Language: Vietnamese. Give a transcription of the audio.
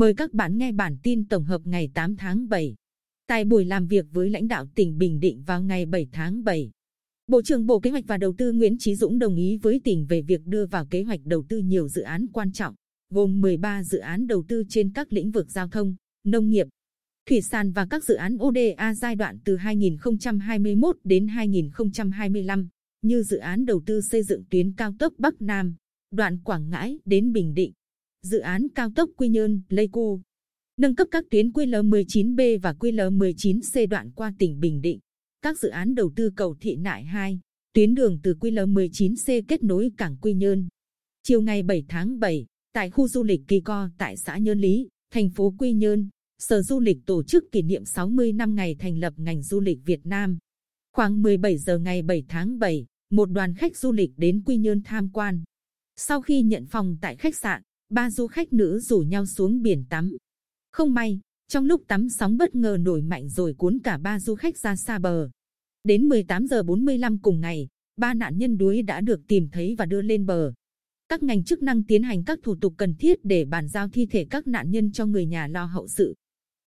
Mời các bạn nghe bản tin tổng hợp ngày 8 tháng 7. Tại buổi làm việc với lãnh đạo tỉnh Bình Định vào ngày 7 tháng 7, Bộ trưởng Bộ Kế hoạch và Đầu tư Nguyễn Chí Dũng đồng ý với tỉnh về việc đưa vào kế hoạch đầu tư nhiều dự án quan trọng, gồm 13 dự án đầu tư trên các lĩnh vực giao thông, nông nghiệp, thủy sản và các dự án ODA giai đoạn từ 2021 đến 2025, như dự án đầu tư xây dựng tuyến cao tốc Bắc Nam, đoạn Quảng Ngãi đến Bình Định, dự án cao tốc Quy Nhơn, Pleiku, nâng cấp các tuyến QL19B và QL19C đoạn qua tỉnh Bình Định, các dự án đầu tư cầu Thị Nại 2, tuyến đường từ QL19C kết nối cảng Quy Nhơn. Chiều ngày 7 tháng 7, tại khu du lịch Kỳ Co tại xã Nhơn Lý, thành phố Quy Nhơn, Sở Du lịch tổ chức kỷ niệm 60 năm ngày thành lập ngành du lịch Việt Nam. Khoảng 17 giờ ngày 7 tháng 7, một đoàn khách du lịch đến Quy Nhơn tham quan. Sau khi nhận phòng tại khách sạn, ba du khách nữ rủ nhau xuống biển tắm. Không may, trong lúc tắm sóng bất ngờ nổi mạnh rồi cuốn cả ba du khách ra xa bờ. Đến 18 giờ 45 cùng ngày, ba nạn nhân đuối đã được tìm thấy và đưa lên bờ. Các ngành chức năng tiến hành các thủ tục cần thiết để bàn giao thi thể các nạn nhân cho người nhà lo hậu sự.